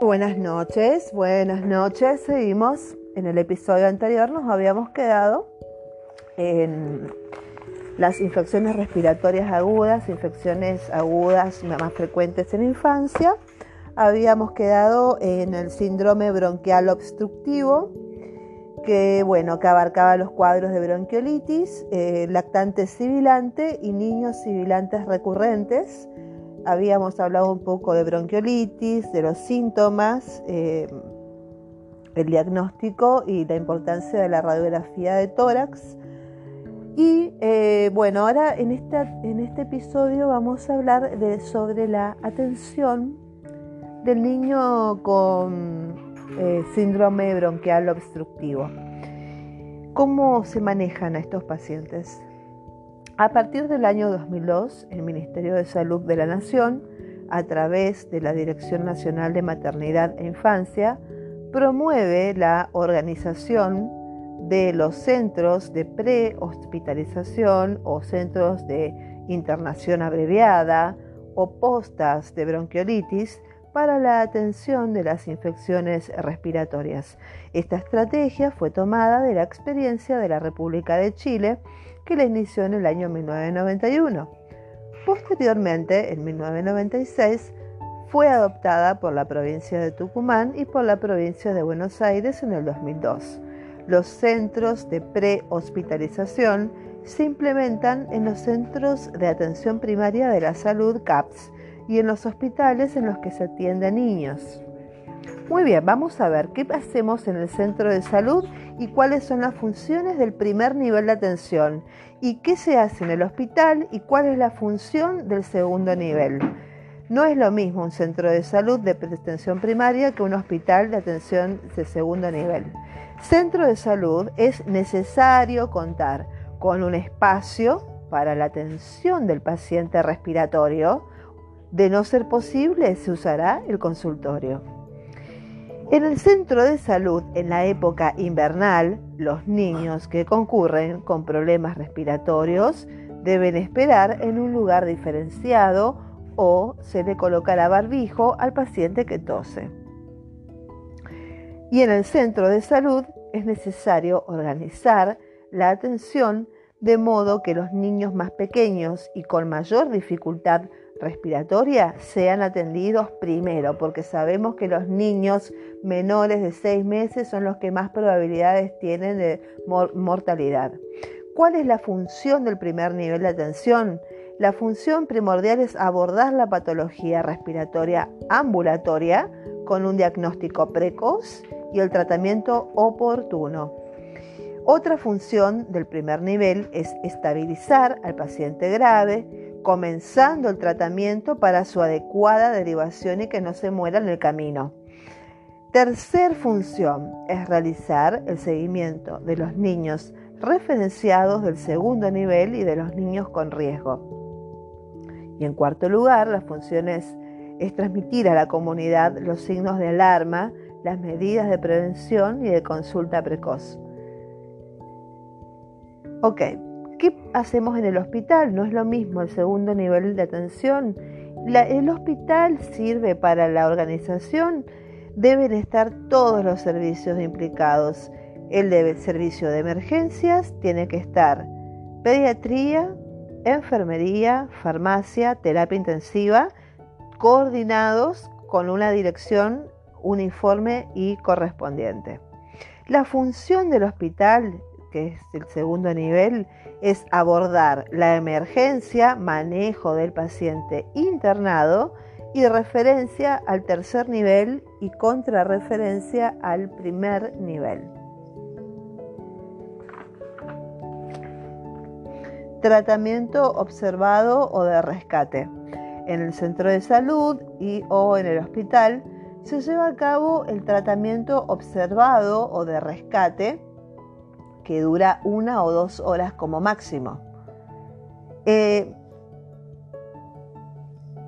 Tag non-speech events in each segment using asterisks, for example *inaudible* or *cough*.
Buenas noches, buenas noches. Seguimos. En el episodio anterior nos habíamos quedado en las infecciones respiratorias agudas, infecciones agudas más frecuentes en infancia. Habíamos quedado en el síndrome bronquial obstructivo, que bueno, que abarcaba los cuadros de bronquiolitis, eh, lactante sibilante y niños sibilantes recurrentes. Habíamos hablado un poco de bronquiolitis, de los síntomas, eh, el diagnóstico y la importancia de la radiografía de tórax. Y eh, bueno, ahora en, en este episodio vamos a hablar sobre la atención del niño con eh, síndrome bronquial obstructivo. ¿Cómo se manejan a estos pacientes? A partir del año 2002, el Ministerio de Salud de la Nación, a través de la Dirección Nacional de Maternidad e Infancia, promueve la organización de los centros de prehospitalización o centros de internación abreviada o postas de bronquiolitis para la atención de las infecciones respiratorias. Esta estrategia fue tomada de la experiencia de la República de Chile, que la inició en el año 1991. Posteriormente, en 1996, fue adoptada por la provincia de Tucumán y por la provincia de Buenos Aires en el 2002. Los centros de prehospitalización se implementan en los centros de atención primaria de la salud CAPS y en los hospitales en los que se atienden niños. Muy bien, vamos a ver qué hacemos en el centro de salud y cuáles son las funciones del primer nivel de atención y qué se hace en el hospital y cuál es la función del segundo nivel. No es lo mismo un centro de salud de atención primaria que un hospital de atención de segundo nivel. Centro de salud es necesario contar con un espacio para la atención del paciente respiratorio. De no ser posible, se usará el consultorio. En el centro de salud, en la época invernal, los niños que concurren con problemas respiratorios deben esperar en un lugar diferenciado o se le colocará barbijo al paciente que tose. Y en el centro de salud es necesario organizar la atención de modo que los niños más pequeños y con mayor dificultad respiratoria sean atendidos primero, porque sabemos que los niños menores de 6 meses son los que más probabilidades tienen de mortalidad. ¿Cuál es la función del primer nivel de atención? La función primordial es abordar la patología respiratoria ambulatoria con un diagnóstico precoz y el tratamiento oportuno. Otra función del primer nivel es estabilizar al paciente grave, comenzando el tratamiento para su adecuada derivación y que no se muera en el camino. Tercer función es realizar el seguimiento de los niños referenciados del segundo nivel y de los niños con riesgo. Y en cuarto lugar, la función es, es transmitir a la comunidad los signos de alarma, las medidas de prevención y de consulta precoz. Ok, ¿Qué hacemos en el hospital? No es lo mismo el segundo nivel de atención. el hospital sirve para la organización. Deben estar todos los servicios implicados. El de servicio de emergencias tiene que estar pediatría, enfermería, farmacia, terapia intensiva, coordinados con una dirección uniforme y correspondiente. La función del hospital que es el segundo nivel, es abordar la emergencia, manejo del paciente internado y referencia al tercer nivel y contrarreferencia al primer nivel. Tratamiento observado o de rescate. En el centro de salud y o en el hospital se lleva a cabo el tratamiento observado o de rescate que dura una o dos horas como máximo. Eh,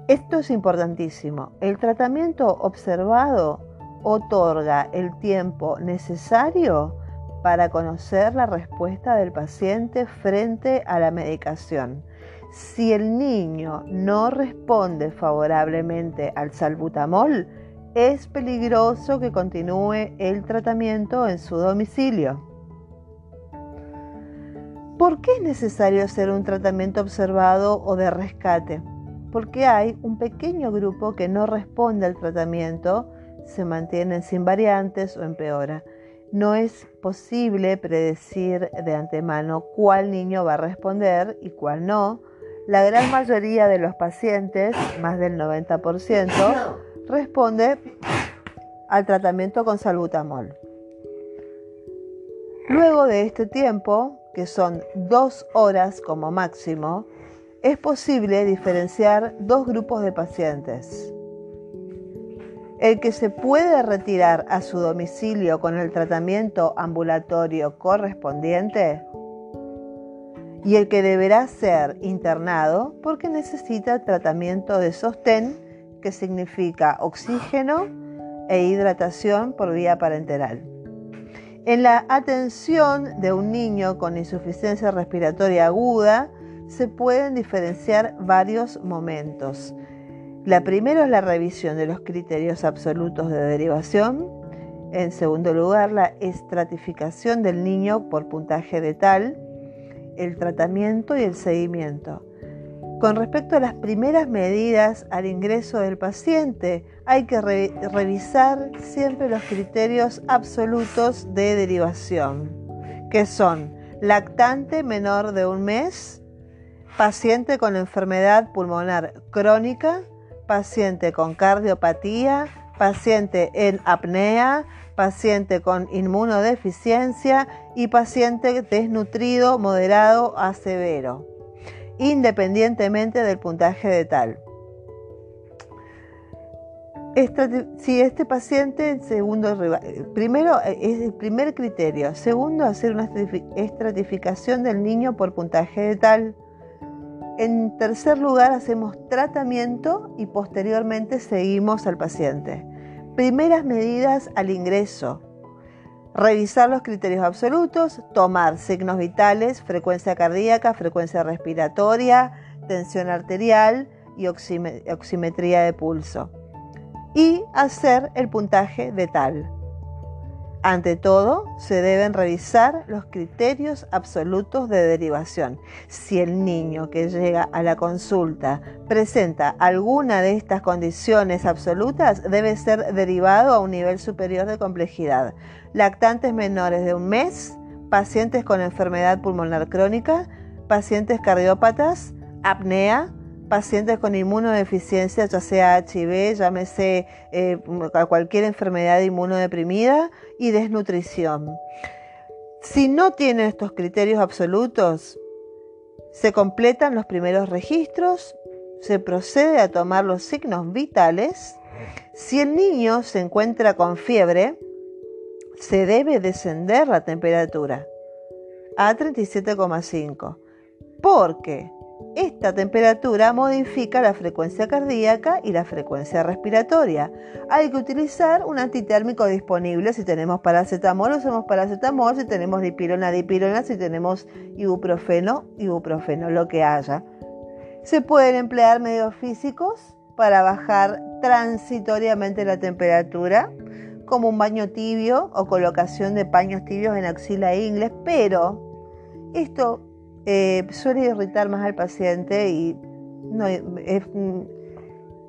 esto es importantísimo. El tratamiento observado otorga el tiempo necesario para conocer la respuesta del paciente frente a la medicación. Si el niño no responde favorablemente al salbutamol, es peligroso que continúe el tratamiento en su domicilio. ¿Por qué es necesario hacer un tratamiento observado o de rescate? Porque hay un pequeño grupo que no responde al tratamiento, se mantienen sin variantes o empeora. No es posible predecir de antemano cuál niño va a responder y cuál no. La gran mayoría de los pacientes, más del 90%, responde al tratamiento con salbutamol. Luego de este tiempo, que son dos horas como máximo, es posible diferenciar dos grupos de pacientes. El que se puede retirar a su domicilio con el tratamiento ambulatorio correspondiente y el que deberá ser internado porque necesita tratamiento de sostén que significa oxígeno e hidratación por vía parenteral. En la atención de un niño con insuficiencia respiratoria aguda se pueden diferenciar varios momentos. La primera es la revisión de los criterios absolutos de derivación. En segundo lugar, la estratificación del niño por puntaje de tal, el tratamiento y el seguimiento. Con respecto a las primeras medidas al ingreso del paciente, hay que revisar siempre los criterios absolutos de derivación, que son lactante menor de un mes, paciente con enfermedad pulmonar crónica, paciente con cardiopatía, paciente en apnea, paciente con inmunodeficiencia y paciente desnutrido moderado a severo independientemente del puntaje de tal. si este paciente, primero es el primer criterio, segundo hacer una estratificación del niño por puntaje de tal. En tercer lugar hacemos tratamiento y posteriormente seguimos al paciente. Primeras medidas al ingreso, Revisar los criterios absolutos, tomar signos vitales, frecuencia cardíaca, frecuencia respiratoria, tensión arterial y oximetría de pulso. Y hacer el puntaje de tal. Ante todo, se deben revisar los criterios absolutos de derivación. Si el niño que llega a la consulta presenta alguna de estas condiciones absolutas, debe ser derivado a un nivel superior de complejidad. Lactantes menores de un mes, pacientes con enfermedad pulmonar crónica, pacientes cardiópatas, apnea, pacientes con inmunodeficiencia, ya sea HIV, llámese eh, cualquier enfermedad inmunodeprimida y desnutrición. Si no tiene estos criterios absolutos, se completan los primeros registros, se procede a tomar los signos vitales. Si el niño se encuentra con fiebre, se debe descender la temperatura a 37,5. Porque esta temperatura modifica la frecuencia cardíaca y la frecuencia respiratoria. Hay que utilizar un antitérmico disponible si tenemos paracetamol, usamos paracetamol, si tenemos dipirona, dipirona, si tenemos ibuprofeno, ibuprofeno, lo que haya. Se pueden emplear medios físicos para bajar transitoriamente la temperatura, como un baño tibio o colocación de paños tibios en axila e ingles, pero esto eh, suele irritar más al paciente y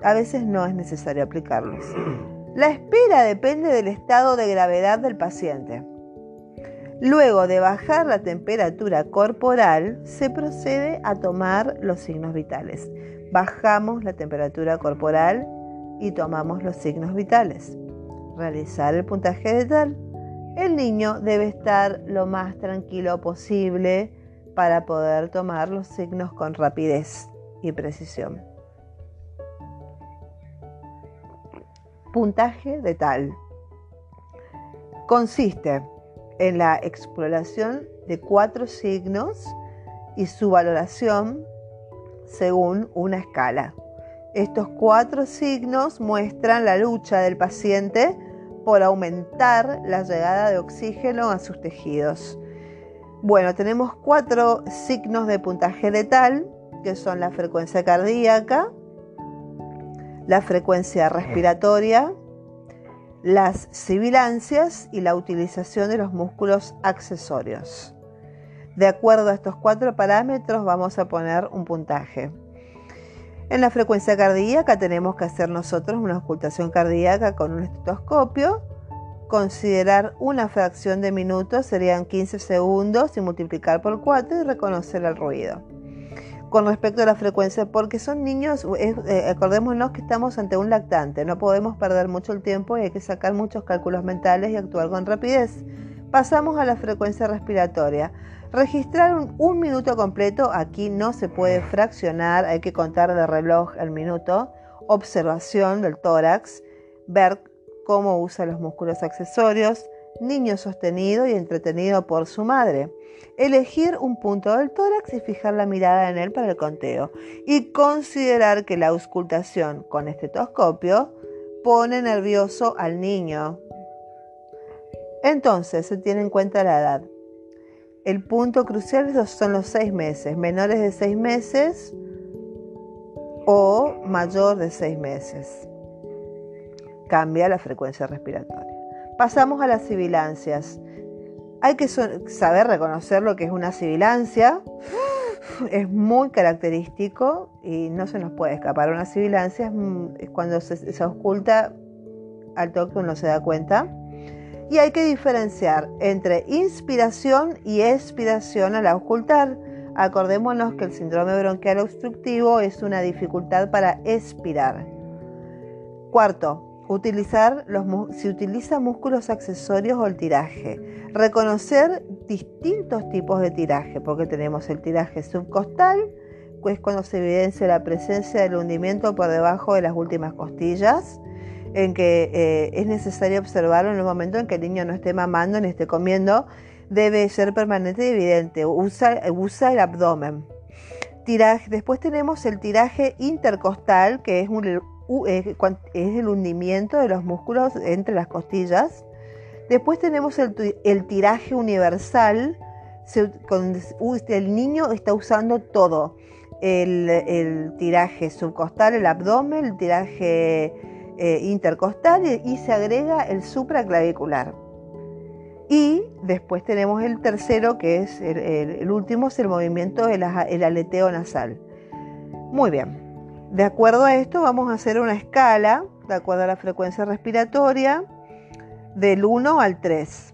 a veces no es necesario aplicarlos. *clears throat* La espera depende del estado de gravedad del paciente. Luego de bajar la temperatura corporal, se procede a tomar los signos vitales. Bajamos la temperatura corporal y tomamos los signos vitales. Realizar el puntaje de tal. El niño debe estar lo más tranquilo posible para poder tomar los signos con rapidez y precisión. Puntaje de tal. Consiste en la exploración de cuatro signos y su valoración según una escala. Estos cuatro signos muestran la lucha del paciente por aumentar la llegada de oxígeno a sus tejidos bueno, tenemos cuatro signos de puntaje letal, que son la frecuencia cardíaca, la frecuencia respiratoria, las sibilancias y la utilización de los músculos accesorios. De acuerdo a estos cuatro parámetros vamos a poner un puntaje. En la frecuencia cardíaca tenemos que hacer nosotros una ocultación cardíaca con un estetoscopio. Considerar una fracción de minutos serían 15 segundos y multiplicar por 4 y reconocer el ruido con respecto a la frecuencia, porque son niños, eh, acordémonos que estamos ante un lactante, no podemos perder mucho el tiempo y hay que sacar muchos cálculos mentales y actuar con rapidez. Pasamos a la frecuencia respiratoria. Registrar un, un minuto completo, aquí no se puede fraccionar, hay que contar de reloj el minuto. Observación del tórax, ver cómo usa los músculos accesorios, niño sostenido y entretenido por su madre elegir un punto del tórax y fijar la mirada en él para el conteo. Y considerar que la auscultación con estetoscopio pone nervioso al niño. Entonces se tiene en cuenta la edad. El punto crucial son los seis meses, menores de seis meses o mayor de seis meses. Cambia la frecuencia respiratoria. Pasamos a las sibilancias. Hay que saber reconocer lo que es una sibilancia. *sighs* Es muy característico y no se nos puede escapar. Una sibilancia es, cuando se, se oculta al toque uno se da cuenta. Y hay que diferenciar entre inspiración y expiración al ocultar. Acordémonos que el síndrome bronquial obstructivo es una dificultad para expirar. Cuarto, Utilizar los, si utiliza músculos accesorios o el tiraje. Reconocer distintos tipos de tiraje, porque tenemos el tiraje subcostal, que es cuando se evidencia la presencia del hundimiento por debajo de las últimas costillas, en que eh, es necesario observarlo en el momento en que el niño no esté mamando ni esté comiendo, debe ser permanente y evidente. Usa, usa el abdomen. Tiraje, después tenemos el tiraje intercostal, que es un, es, el hundimiento de los músculos entre las costillas. Después tenemos el, tiraje universal, el niño está usando todo. El, tiraje subcostal, el abdomen, el tiraje eh, intercostal y, se agrega el supraclavicular. Y después tenemos el tercero, que es el, último, es el movimiento del aleteo nasal. Muy bien. De acuerdo a esto vamos a hacer una escala, de acuerdo a la frecuencia respiratoria, del 1 al 3.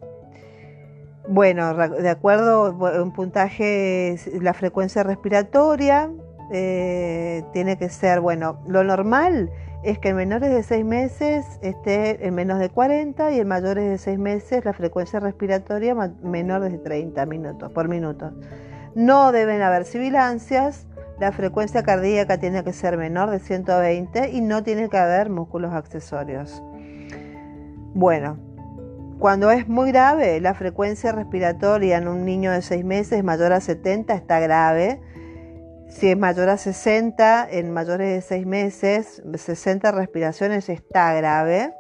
Bueno, de acuerdo un puntaje, la frecuencia respiratoria eh, tiene que ser, bueno, lo normal es que en menores de 6 meses esté en menos de 40 y en mayores de 6 meses la frecuencia respiratoria menor de 30 minutos por minuto. No deben haber sibilancias, la frecuencia cardíaca tiene que ser menor de 120 y no tiene que haber músculos accesorios. Bueno, cuando es muy grave, la frecuencia respiratoria en un niño de 6 meses mayor a 70 está grave. Si es mayor a 60, en mayores de 6 meses, 60 respiraciones está grave.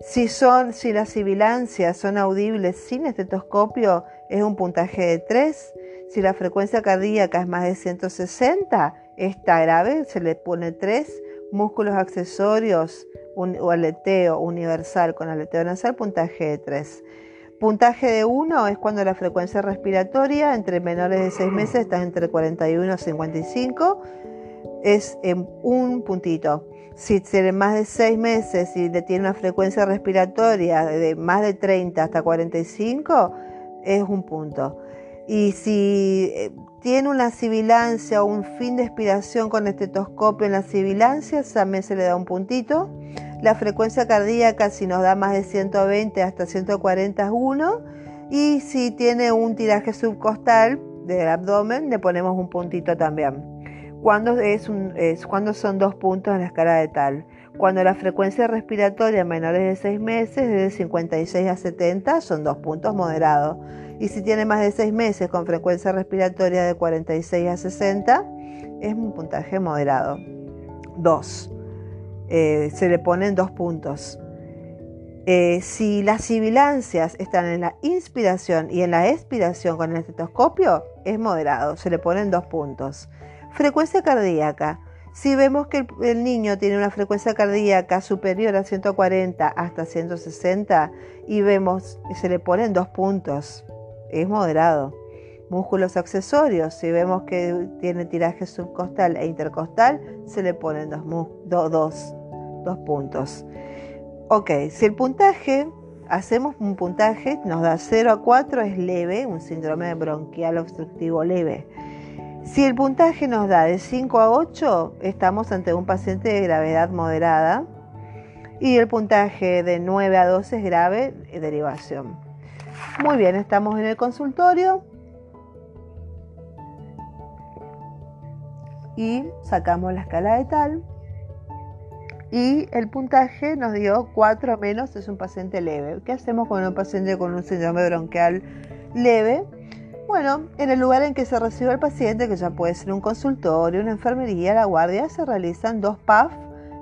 Si, son, si las sibilancias son audibles sin estetoscopio, es un puntaje de 3. Si la frecuencia cardíaca es más de 160, está grave, se le pone 3 músculos accesorios o aleteo universal con aleteo nasal, puntaje de 3. Puntaje de 1 es cuando la frecuencia respiratoria entre menores de 6 meses está entre 41 y 55, es en un puntito. Si tiene más de 6 meses y le tiene una frecuencia respiratoria de más de 30 hasta 45, es un punto. Y si eh, tiene una sibilancia o un fin de expiración con estetoscopio en la sibilancia, también se le da un puntito. La frecuencia cardíaca, si nos da más de 120 hasta 140 es 1. Y si tiene un tiraje subcostal del abdomen, le ponemos un puntito también. Cuando, es es, cuando son dos puntos en la escala de tal. Cuando la frecuencia respiratoria menores de 6 meses, de 56 a 70, son dos puntos moderados y si tiene más de 6 meses con frecuencia respiratoria de 46 a 60, es un puntaje moderado. 2. Eh, se le ponen dos puntos. Eh, si las sibilancias están en la inspiración y en la expiración con el estetoscopio, es moderado, se le ponen dos puntos. Frecuencia cardíaca. Si vemos que el, niño tiene una frecuencia cardíaca superior a 140 hasta 160 y vemos que se le ponen dos puntos, es moderado. Músculos accesorios, si vemos que tiene tiraje subcostal e intercostal, se le ponen dos, dos puntos. Ok, si el puntaje, hacemos un puntaje, nos da 0 a 4, es leve, un síndrome bronquial obstructivo leve. Si el puntaje nos da de 5 a 8, estamos ante un paciente de gravedad moderada. Y el puntaje de 9 a 12 es grave, derivación. Muy bien, estamos en el consultorio. Y sacamos la escala de tal. Y el puntaje nos dio 4 menos, es un paciente leve. ¿Qué hacemos con un paciente con un síndrome bronquial leve? Bueno, en el lugar en que se recibe el paciente, que ya puede ser un consultorio, una enfermería, la guardia, se realizan dos PAF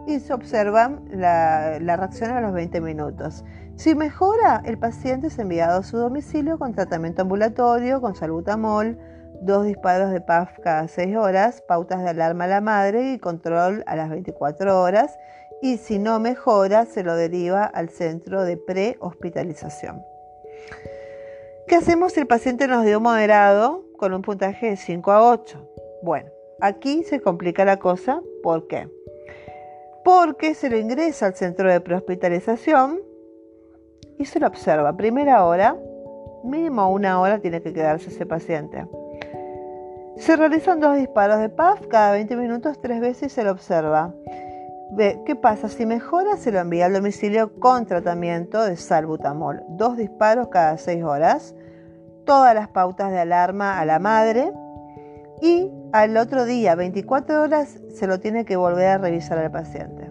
y se observan la, reacción a los 20 minutos. Si mejora, el paciente es enviado a su domicilio con tratamiento ambulatorio, con salbutamol, dos disparos de PAF cada 6 horas, pautas de alarma a la madre y control a las 24 horas. Y si no mejora, se lo deriva al centro de prehospitalización. ¿Qué hacemos si el paciente nos dio moderado con un puntaje de 5 a 8? Bueno, aquí se complica la cosa. ¿Por qué? Porque se lo ingresa al centro de prehospitalización y se lo observa. Primera hora, mínimo una hora tiene que quedarse ese paciente. Se realizan dos disparos de PAF cada 20 minutos, tres veces y se lo observa. ¿Qué pasa? Si mejora, se lo envía al domicilio con tratamiento de salbutamol. Dos disparos cada seis horas. Todas las pautas de alarma a la madre. Y al otro día, 24 horas, se lo tiene que volver a revisar al paciente.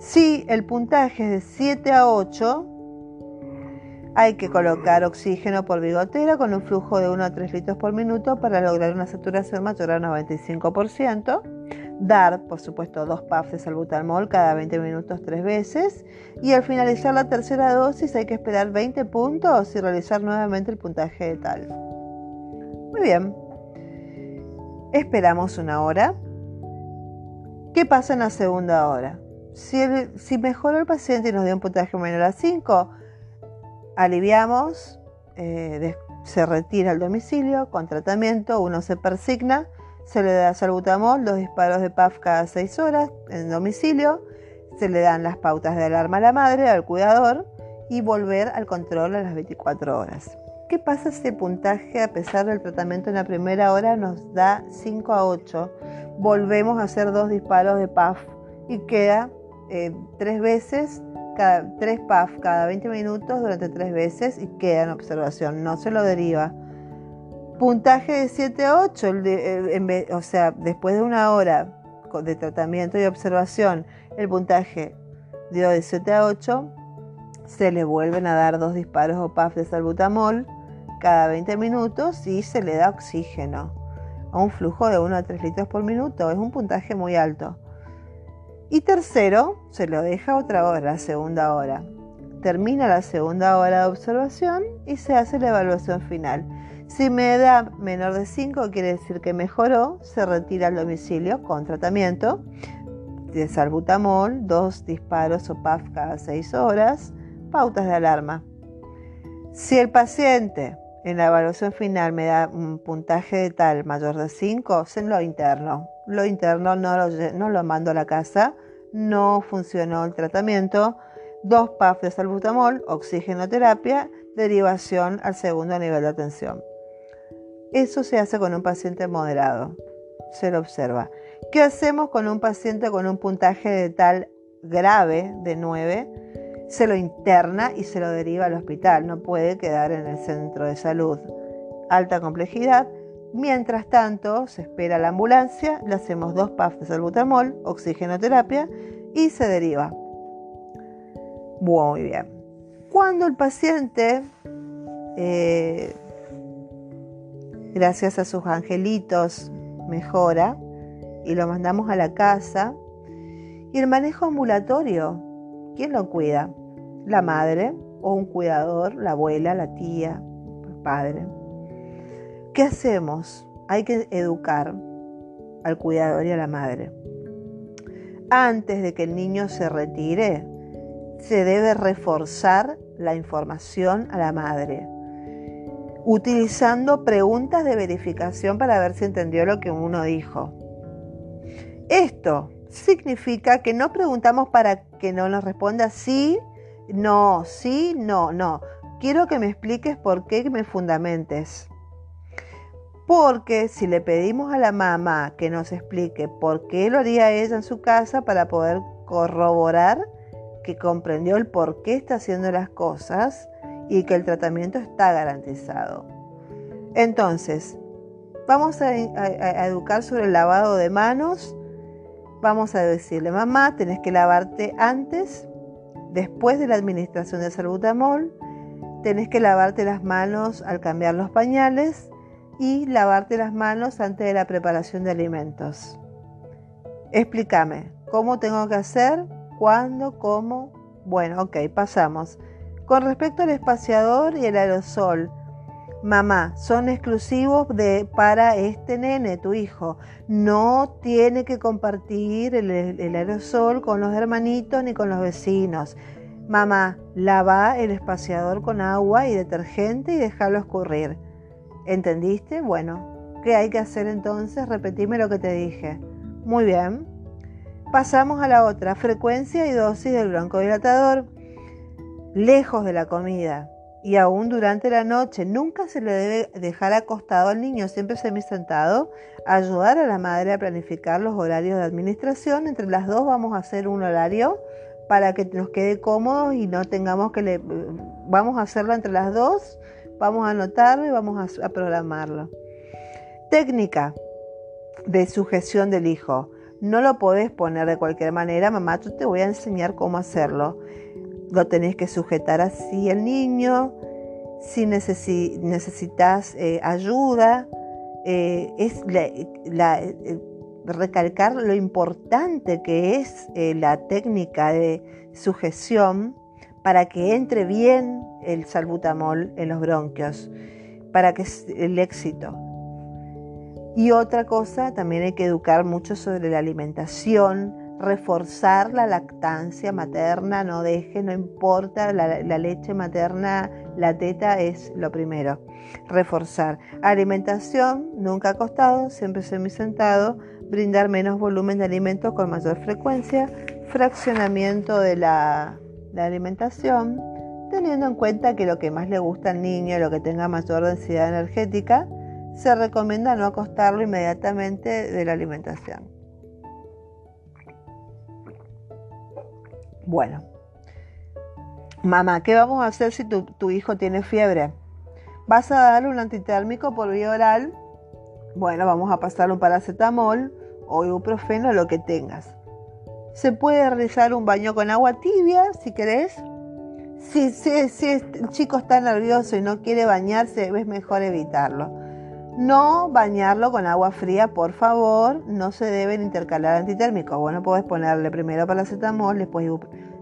Si el puntaje es de 7 a 8, hay que colocar oxígeno por bigotera con un flujo de 1 a 3 litros por minuto para lograr una saturación mayor al 95%. Dar, por supuesto, dos puffs de salbutamol cada 20 minutos tres veces. Y al finalizar la tercera dosis hay que esperar 20 puntos y realizar nuevamente el puntaje de tal. Muy bien. Esperamos una hora. ¿Qué pasa en la segunda hora? Si, si mejoró el paciente y nos dio un puntaje menor a 5, aliviamos, eh, se retira al domicilio con tratamiento, uno se persigna se le da salbutamol, dos disparos de PAF cada seis horas en domicilio, se le dan las pautas de alarma a la madre, al cuidador y volver al control a las 24 horas. ¿Qué pasa si el puntaje, a pesar del tratamiento en la primera hora, nos da 5 a 8? Volvemos a hacer dos disparos de PAF y queda eh, tres veces, cada, tres PAF cada 20 minutos durante tres veces y queda en observación, no se lo deriva puntaje de 7 a 8, o sea, después de una hora de tratamiento y observación, el puntaje dio de 7 a 8, se le vuelven a dar dos disparos o PAF de salbutamol cada 20 minutos y se le da oxígeno a un flujo de 1 a 3 litros por minuto. Es un puntaje muy alto. Y tercero, se lo deja otra hora, la segunda hora. Termina la segunda hora de observación y se hace la evaluación final. Si me da menor de 5, quiere decir que mejoró, se retira al domicilio con tratamiento de salbutamol, dos disparos o PAF cada 6 horas, pautas de alarma. Si el paciente en la evaluación final me da un puntaje de tal mayor de 5, se lo interno. Lo interno no lo, mando a la casa, no funcionó el tratamiento, dos PAF de salbutamol, oxigenoterapia, derivación al segundo nivel de atención. Eso se hace con un paciente moderado. Se lo observa. ¿Qué hacemos con un paciente con un puntaje de tal grave de 9? Se lo interna y se lo deriva al hospital. No puede quedar en el centro de salud. Alta complejidad. Mientras tanto, se espera la ambulancia, le hacemos dos puffs de salbutamol, oxigenoterapia y se deriva. Muy bien. Cuando el paciente eh, gracias a sus angelitos, mejora y lo mandamos a la casa. Y el manejo ambulatorio, ¿quién lo cuida? La madre o un cuidador, la abuela, la tía, el padre. ¿Qué hacemos? Hay que educar. al cuidador y a la madre. Antes de que el niño se retire, se debe reforzar la información a la madre, utilizando preguntas de verificación para ver si entendió lo que uno dijo. Esto significa que no preguntamos para que no nos responda sí, no, sí, no, no. Quiero que me expliques por qué me fundamentes. Porque si le pedimos a la mamá que nos explique por qué lo haría ella en su casa para poder corroborar que comprendió el por qué está haciendo las cosas y que el tratamiento está garantizado. Entonces, vamos a, educar sobre el lavado de manos. Vamos a decirle, mamá, tenés que lavarte antes, después de la administración de salbutamol, tenés que lavarte las manos al cambiar los pañales y lavarte las manos antes de la preparación de alimentos. Explícame, ¿cómo tengo que hacer? ¿Cuándo? ¿Cómo? Bueno, ok, pasamos. Con respecto al espaciador y el aerosol, mamá, son exclusivos de, para este nene, tu hijo. No tiene que compartir el, aerosol con los hermanitos ni con los vecinos. Mamá, lava el espaciador con agua y detergente y déjalo escurrir. ¿Entendiste? Bueno, ¿qué hay que hacer entonces? Repetime lo que te dije. Muy bien. Pasamos a la otra, frecuencia y dosis del broncodilatador. Lejos de la comida y aún durante la noche. Nunca se le debe dejar acostado al niño, siempre semi-sentado. Ayudar a la madre a planificar los horarios de administración. Entre las dos vamos a hacer un horario para que nos quede cómodo y no tengamos que le... Vamos a hacerlo entre las dos Vamos a anotarlo y vamos a, programarlo. Técnica de sujeción del hijo. No lo podés poner de cualquier manera, mamá, yo te voy a enseñar cómo hacerlo. Lo tenés que sujetar así el niño. Si necesitas eh, ayuda, eh, es eh, recalcar lo importante que es la técnica de sujeción para que entre bien el salbutamol en los bronquios, para que el éxito. Y otra cosa, también hay que educar mucho sobre la alimentación, reforzar la lactancia materna, no deje, no importa, la, leche materna, la teta es lo primero. Reforzar. Alimentación, nunca acostado, siempre sentado, brindar menos volumen de alimentos con mayor frecuencia, fraccionamiento de la la alimentación, teniendo en cuenta que lo que más le gusta al niño, lo que tenga mayor densidad energética, se recomienda no acostarlo inmediatamente de la alimentación. Bueno, mamá, ¿qué vamos a hacer si tu, hijo tiene fiebre? ¿Vas a darle un antitérmico por vía oral? Bueno, vamos a pasarle un paracetamol o ibuprofeno, lo que tengas. Se puede realizar un baño con agua tibia si querés. Si, si, el chico está nervioso y no quiere bañarse, es mejor evitarlo. No bañarlo con agua fría, por favor. No se deben intercalar antitérmicos. Bueno, puedes ponerle primero paracetamol, después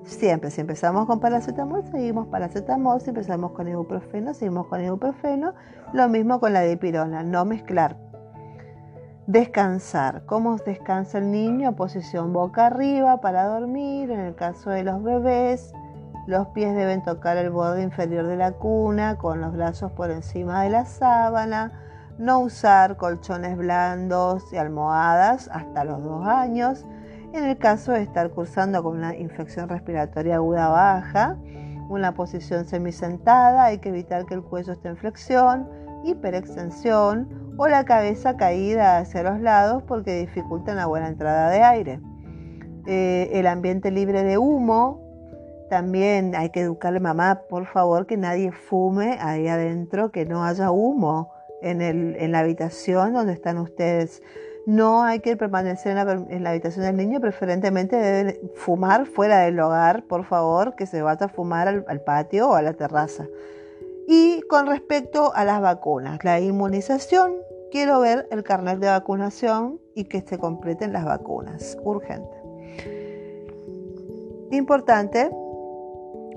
Siempre, si empezamos con paracetamol, seguimos paracetamol. Si empezamos con ibuprofeno, seguimos con ibuprofeno. Lo mismo con la dipirona, no mezclar. Descansar. ¿Cómo descansa el niño? Posición boca arriba para dormir. En el caso de los bebés, los pies deben tocar el borde inferior de la cuna con los brazos por encima de la sábana. No usar colchones blandos y almohadas hasta los dos años. En el caso de estar cursando con una infección respiratoria aguda baja, una posición semisentada, hay que evitar que el cuello esté en flexión, hiperextensión o la cabeza caída hacia los lados porque dificultan la buena entrada de aire. Eh, el ambiente libre de humo, también hay que educarle mamá, por favor, que nadie fume ahí adentro, que no haya humo en, en la habitación donde están ustedes. No hay que permanecer en la, habitación del niño, preferentemente deben fumar fuera del hogar, por favor, que se vaya a fumar al patio o a la terraza. Y con respecto a las vacunas, la inmunización, quiero ver el carnet de vacunación y que se completen las vacunas. Urgente. Importante,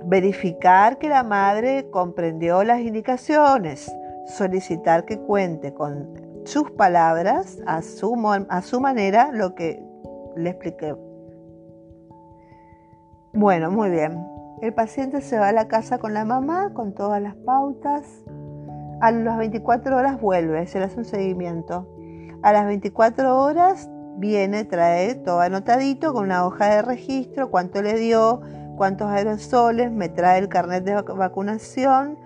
verificar que la madre comprendió las indicaciones, solicitar que cuente con sus palabras, a su, a su manera, lo que le expliqué. Bueno, muy bien. El paciente se va a la casa con la mamá, con todas las pautas. A las 24 horas vuelve, se le hace un seguimiento. A las 24 horas viene, trae todo anotadito con una hoja de registro, cuánto le dio, cuántos aerosoles, me trae el carnet de vacunación.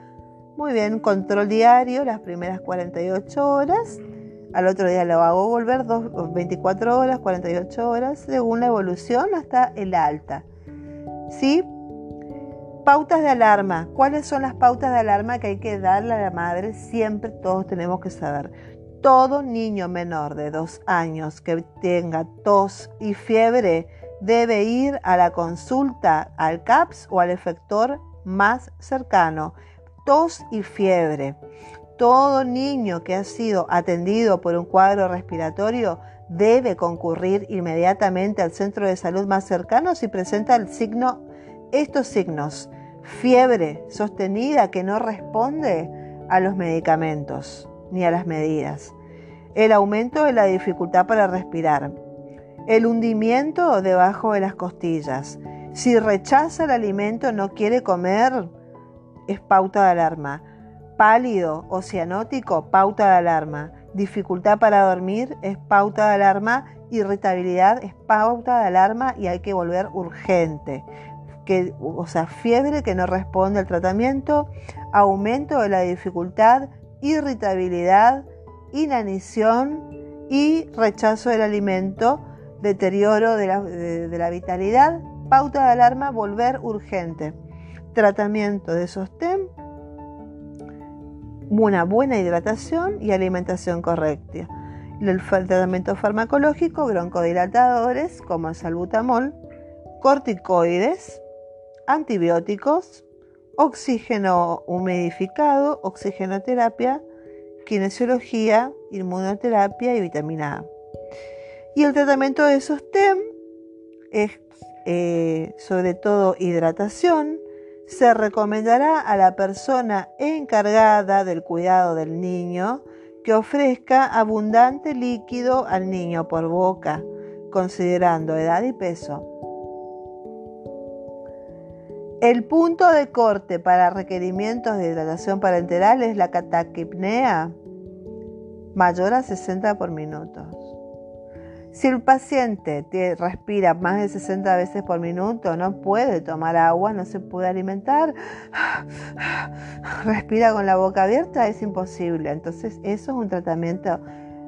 Muy bien, control diario las primeras 48 horas. Al otro día lo hago volver 24 horas, 48 horas, según la evolución hasta el alta. ¿Sí? Pautas de alarma. ¿Cuáles son las pautas de alarma que hay que darle a la madre? Siempre todos tenemos que saber. Todo niño menor de dos años que tenga tos y fiebre debe ir a la consulta al CAPS o al efector más cercano. Tos y fiebre. Todo niño que ha sido atendido por un cuadro respiratorio debe concurrir inmediatamente al centro de salud más cercano si presenta estos signos. Fiebre sostenida que no responde a los medicamentos ni a las medidas. El aumento de la dificultad para respirar. El hundimiento debajo de las costillas. Si rechaza el alimento, no quiere comer, es pauta de alarma. Pálido o cianótico, pauta de alarma dificultad para dormir es pauta de alarma, irritabilidad es pauta de alarma y hay que volver urgente. Que, o sea, fiebre que no responde al tratamiento, aumento de la dificultad, irritabilidad, inanición y rechazo del alimento, deterioro de la, de la vitalidad, pauta de alarma, volver urgente. Tratamiento de sostén una buena hidratación y alimentación correcta. El tratamiento farmacológico, broncodilatadores como el salbutamol, corticoides, antibióticos, oxígeno humidificado, oxigenoterapia, kinesiología, inmunoterapia y vitamina A. Y el tratamiento de sostén es eh, sobre todo hidratación, se recomendará a la persona encargada del cuidado del niño que ofrezca abundante líquido al niño por boca, considerando edad y peso. El punto de corte para requerimientos de hidratación parenteral es la cataquipnea mayor a 60 por minuto. Si el paciente respira más de 60 veces por minuto, no puede tomar agua, no se puede alimentar, respira con la boca abierta, es imposible. Entonces eso es un tratamiento,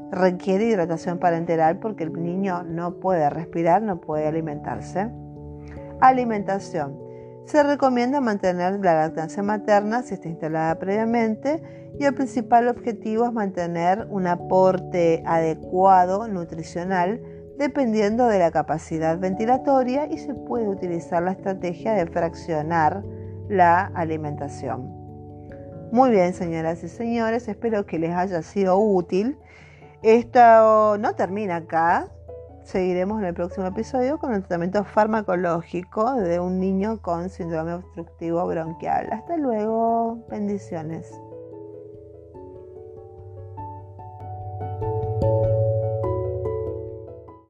requiere hidratación parenteral porque el niño no puede respirar, no puede alimentarse. Alimentación. Se recomienda mantener la lactancia materna si está instalada previamente y el principal objetivo es mantener un aporte adecuado nutricional dependiendo de la capacidad ventilatoria y se puede utilizar la estrategia de fraccionar la alimentación. Muy bien, señoras y señores, espero que les haya sido útil. Esto no termina acá, Seguiremos en el próximo episodio con el tratamiento farmacológico de un niño con síndrome obstructivo bronquial. Hasta luego, bendiciones.